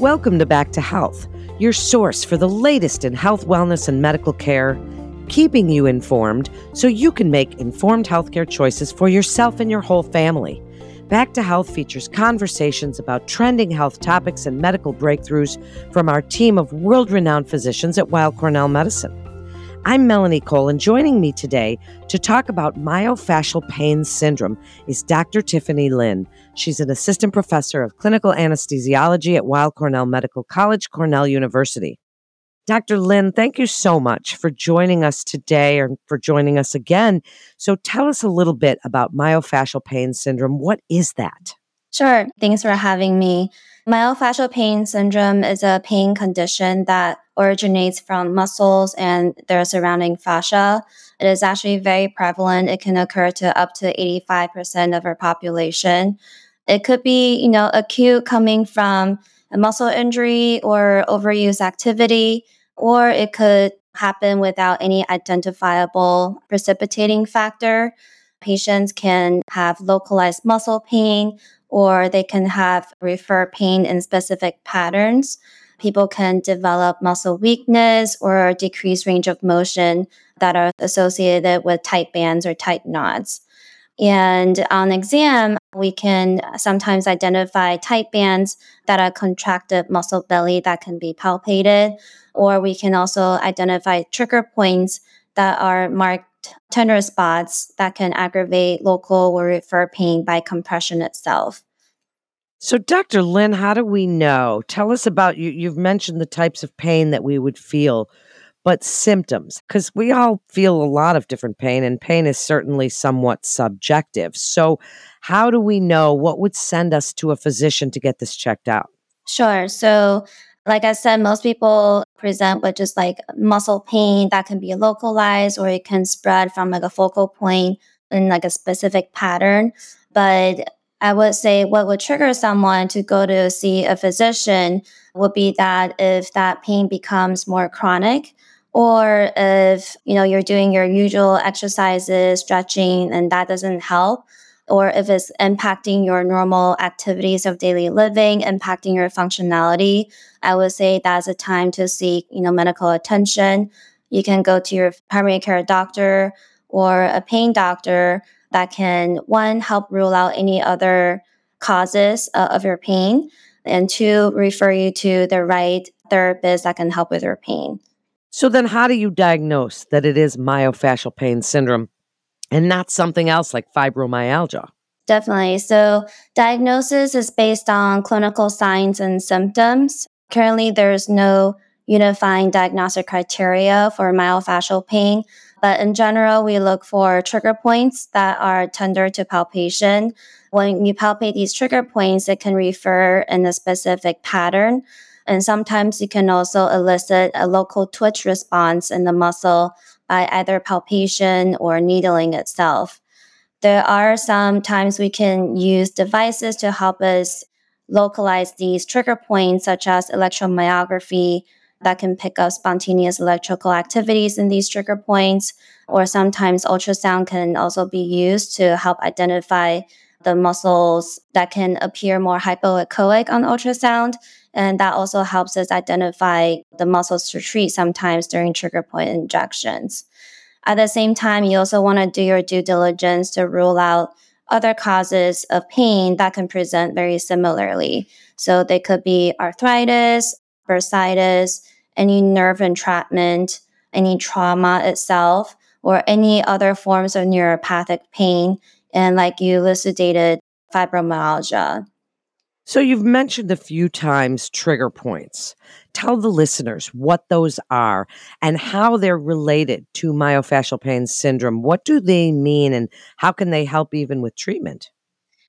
Welcome to Back to Health, your source for the latest in health, wellness, and medical care, keeping you informed so you can make informed healthcare choices for yourself and your whole family. Back to Health features conversations about trending health topics and medical breakthroughs from our team of world renowned physicians at Weill Cornell Medicine. I'm Melanie Cole, and joining me today to talk about myofascial pain syndrome is Dr. Tiffany Lin. She's an assistant professor of clinical anesthesiology at Weill Cornell Medical College, Cornell University. Dr. Lin, thank you so much for joining us today or for joining us again. So, tell us a little bit about myofascial pain syndrome. What is that? Sure. Thanks for having me. Myofascial pain syndrome is a pain condition that originates from muscles and their surrounding fascia. It is actually very prevalent. It can occur to up to 85% of our population. It could be, you know, acute coming from a muscle injury or overuse activity, or it could happen without any identifiable precipitating factor. Patients can have localized muscle pain or they can have refer pain in specific patterns. People can develop muscle weakness or decreased range of motion that are associated with tight bands or tight knots. And on exam, we can sometimes identify tight bands that are contracted muscle belly that can be palpated, or we can also identify trigger points that are marked tender spots that can aggravate local or refer pain by compression itself. So, Dr. Lin, how do we know? Tell us about you. You've mentioned the types of pain that we would feel but symptoms, because we all feel a lot of different pain, and pain is certainly somewhat subjective. So, how do we know what would send us to a physician to get this checked out? Sure. So, like I said, most people present with just like muscle pain that can be localized or it can spread from like a focal point in like a specific pattern. But I would say what would trigger someone to go to see a physician would be that if that pain becomes more chronic or if you know you're doing your usual exercises stretching and that doesn't help or if it's impacting your normal activities of daily living impacting your functionality i would say that's a time to seek you know medical attention. You can go to your primary care doctor or a pain doctor that can one help rule out any other causes uh, of your pain and two refer you to the right therapist that can help with your pain. So then how do you diagnose that it is myofascial pain syndrome and not something else like fibromyalgia? Definitely. So diagnosis is based on clinical signs and symptoms. Currently there's no unifying diagnostic criteria for myofascial pain, but in general we look for trigger points that are tender to palpation. When you palpate these trigger points, it can refer in a specific pattern and sometimes you can also elicit a local twitch response in the muscle by either palpation or needling itself. There are some times we can use devices to help us localize these trigger points, such as electromyography, that can pick up spontaneous electrical activities in these trigger points. Or sometimes ultrasound can also be used to help identify the muscles that can appear more hypoechoic on ultrasound and that also helps us identify the muscles to treat sometimes during trigger point injections. At the same time, you also want to do your due diligence to rule out other causes of pain that can present very similarly. So they could be arthritis, bursitis, any nerve entrapment, any trauma itself, or any other forms of neuropathic pain. And like you elucidated, fibromyalgia. So you've mentioned a few times trigger points. Tell the listeners what those are and how they're related to myofascial pain syndrome. What do they mean and how can they help even with treatment?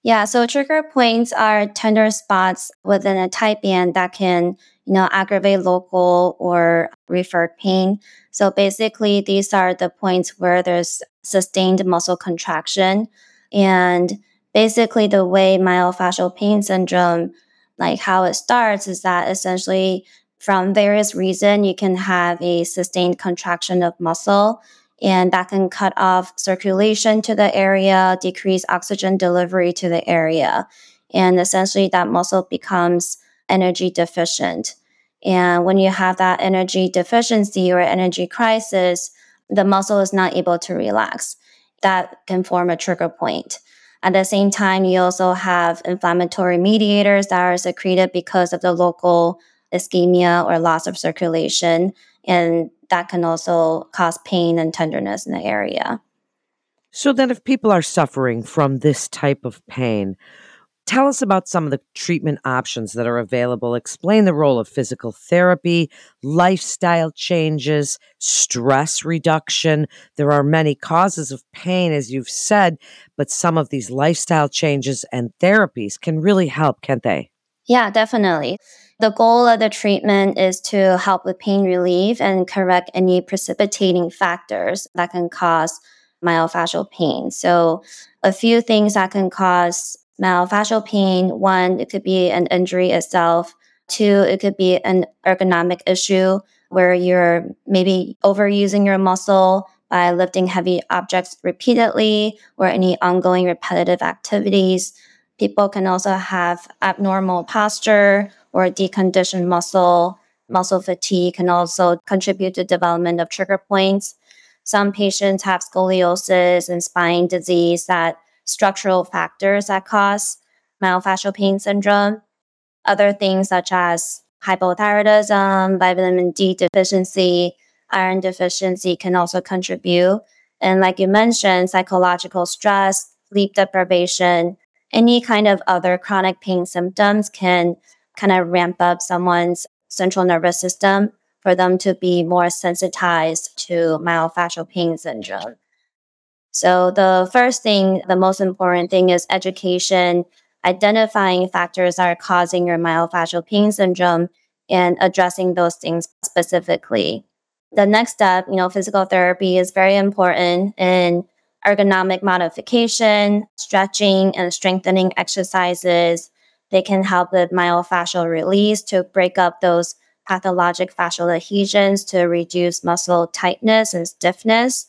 Yeah, so trigger points are tender spots within a tight band that can, you know, aggravate local or referred pain. So basically, these are the points where there's sustained muscle contraction and basically the way myofascial pain syndrome like how it starts is that essentially from various reason, you can have a sustained contraction of muscle and that can cut off circulation to the area decrease oxygen delivery to the area and essentially that muscle becomes energy deficient. And when you have that energy deficiency or energy crisis, the muscle is not able to relax. That can form a trigger point. At the same time, you also have inflammatory mediators that are secreted because of the local ischemia or loss of circulation. And that can also cause pain and tenderness in the area. So, then if people are suffering from this type of pain, Tell us about some of the treatment options that are available. Explain the role of physical therapy, lifestyle changes, stress reduction. There are many causes of pain, as you've said, but some of these lifestyle changes and therapies can really help, can't they? Yeah, definitely. The goal of the treatment is to help with pain relief and correct any precipitating factors that can cause myofascial pain. So, a few things that can cause myofascial pain. One, it could be an injury itself. Two, it could be an ergonomic issue where you're maybe overusing your muscle by lifting heavy objects repeatedly or any ongoing repetitive activities. People can also have abnormal posture or deconditioned muscle. Muscle fatigue can also contribute to development of trigger points. Some patients have scoliosis and spine disease that structural factors that cause myofascial pain syndrome. Other things such as hypothyroidism, vitamin D deficiency, iron deficiency can also contribute. And like you mentioned, psychological stress, sleep deprivation, any kind of other chronic pain symptoms can kind of ramp up someone's central nervous system for them to be more sensitized to myofascial pain syndrome. So the first thing, the most important thing is education, identifying factors that are causing your myofascial pain syndrome and addressing those things specifically. The next step, you know, physical therapy is very important in ergonomic modification, stretching and strengthening exercises. They can help with myofascial release to break up those pathologic fascial adhesions to reduce muscle tightness and stiffness.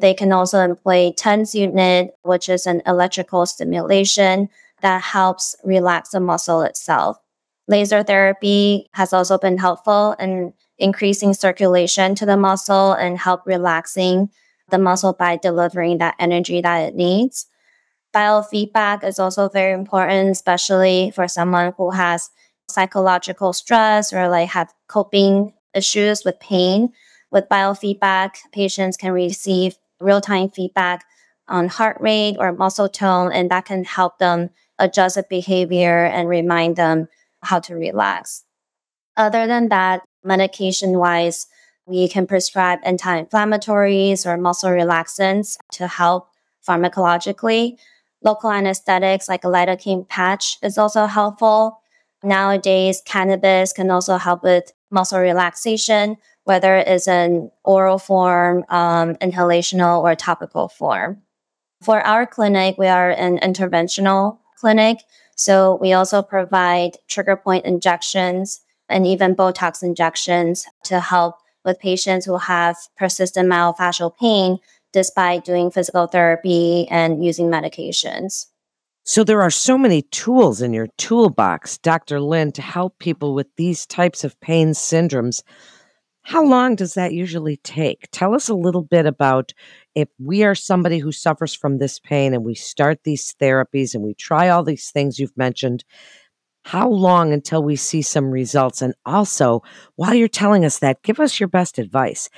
They can also employ TENS unit, which is an electrical stimulation that helps relax the muscle itself. Laser therapy has also been helpful in increasing circulation to the muscle and help relaxing the muscle by delivering that energy that it needs. Biofeedback is also very important, especially for someone who has psychological stress or like have coping issues with pain. With biofeedback, patients can receive real time feedback on heart rate or muscle tone, and that can help them adjust the behavior and remind them how to relax. Other than that, medication wise, we can prescribe anti inflammatories or muscle relaxants to help pharmacologically. Local anesthetics like a lidocaine patch is also helpful. Nowadays, cannabis can also help with muscle relaxation, whether it's an oral form, um, inhalational, or topical form. For our clinic, we are an interventional clinic. So we also provide trigger point injections and even Botox injections to help with patients who have persistent myofascial pain despite doing physical therapy and using medications. So there are so many tools in your toolbox, Dr. Lin, to help people with these types of pain syndromes. How long does that usually take? Tell us a little bit about if we are somebody who suffers from this pain and we start these therapies and we try all these things you've mentioned, how long until we see some results? And also, while you're telling us that, give us your best advice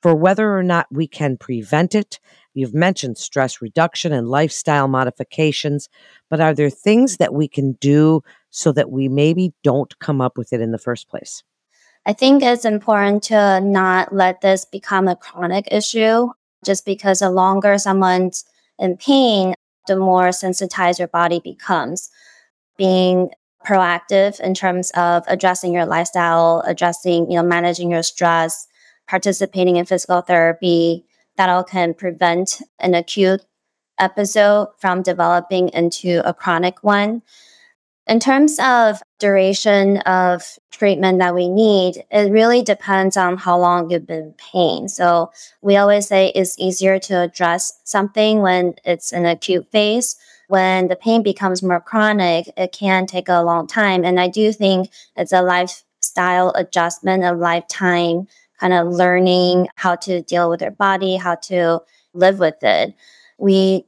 for whether or not we can prevent it. You've mentioned stress reduction and lifestyle modifications, but are there things that we can do so that we maybe don't come up with it in the first place? I think it's important to not let this become a chronic issue just because the longer someone's in pain, the more sensitized your body becomes. Being proactive in terms of addressing your lifestyle, addressing, you know, managing your stress, participating in physical therapy, that all can prevent an acute episode from developing into a chronic one. In terms of duration of treatment that we need, it really depends on how long you've been in pain. So we always say it's easier to address something when it's an acute phase when the pain becomes more chronic, it can take a long time. And I do think it's a lifestyle adjustment, a lifetime kind of learning how to deal with your body, how to live with it. We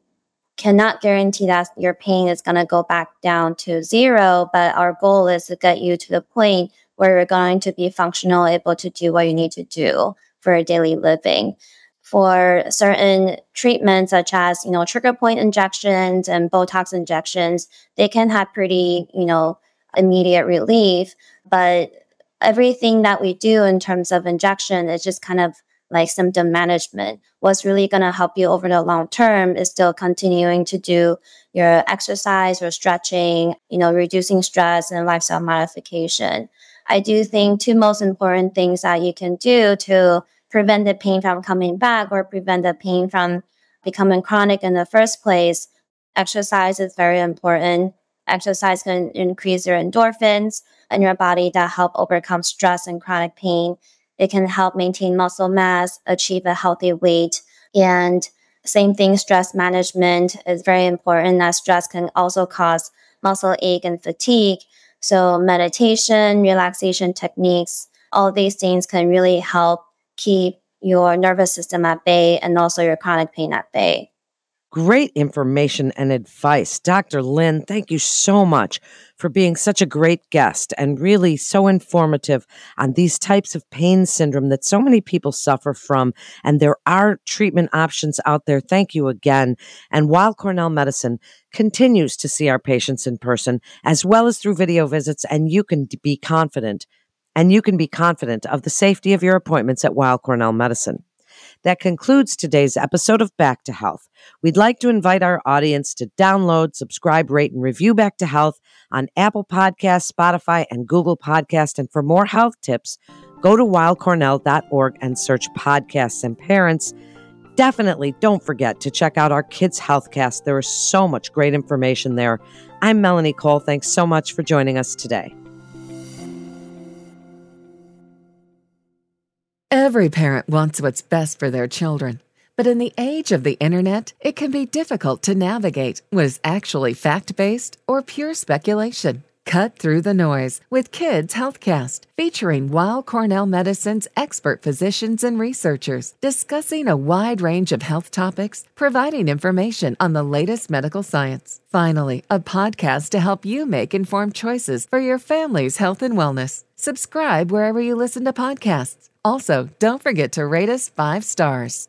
cannot guarantee that your pain is going to go back down to zero, but our goal is to get you to the point where you're going to be functional, able to do what you need to do for daily living. For certain treatments, such as you know trigger point injections and Botox injections, they can have pretty you know immediate relief. But everything that we do in terms of injection is just kind of like symptom management. What's really going to help you over the long term is still continuing to do your exercise or stretching, you know, reducing stress and lifestyle modification. I do think two most important things that you can do to prevent the pain from coming back or prevent the pain from becoming chronic in the first place. Exercise is very important. Exercise can increase your endorphins in your body that help overcome stress and chronic pain. It can help maintain muscle mass, achieve a healthy weight. And same thing, stress management is very important as stress can also cause muscle ache and fatigue. So meditation, relaxation techniques, all these things can really help keep your nervous system at bay and also your chronic pain at bay. Great information and advice. Dr. Lin, thank you so much for being such a great guest and really so informative on these types of pain syndrome that so many people suffer from. And there are treatment options out there. Thank you again. And Weill Cornell Medicine continues to see our patients in person as well as through video visits, and you can be confident. And you can be confident of the safety of your appointments at Weill Cornell Medicine. That concludes today's episode of Back to Health. We'd like to invite our audience to download, subscribe, rate, and review Back to Health on Apple Podcasts, Spotify, and Google Podcast. And for more health tips, go to weillcornell.org and search podcasts and parents. Definitely don't forget to check out our Kids Healthcast. There is so much great information there. I'm Melanie Cole. Thanks so much for joining us today. Every parent wants what's best for their children. But in the age of the internet, it can be difficult to navigate what is actually fact based or pure speculation. Cut through the noise with Kids Healthcast, featuring Weill Cornell Medicine's expert physicians and researchers discussing a wide range of health topics, providing information on the latest medical science. Finally, a podcast to help you make informed choices for your family's health and wellness. Subscribe wherever you listen to podcasts. Also, don't forget to rate us five stars.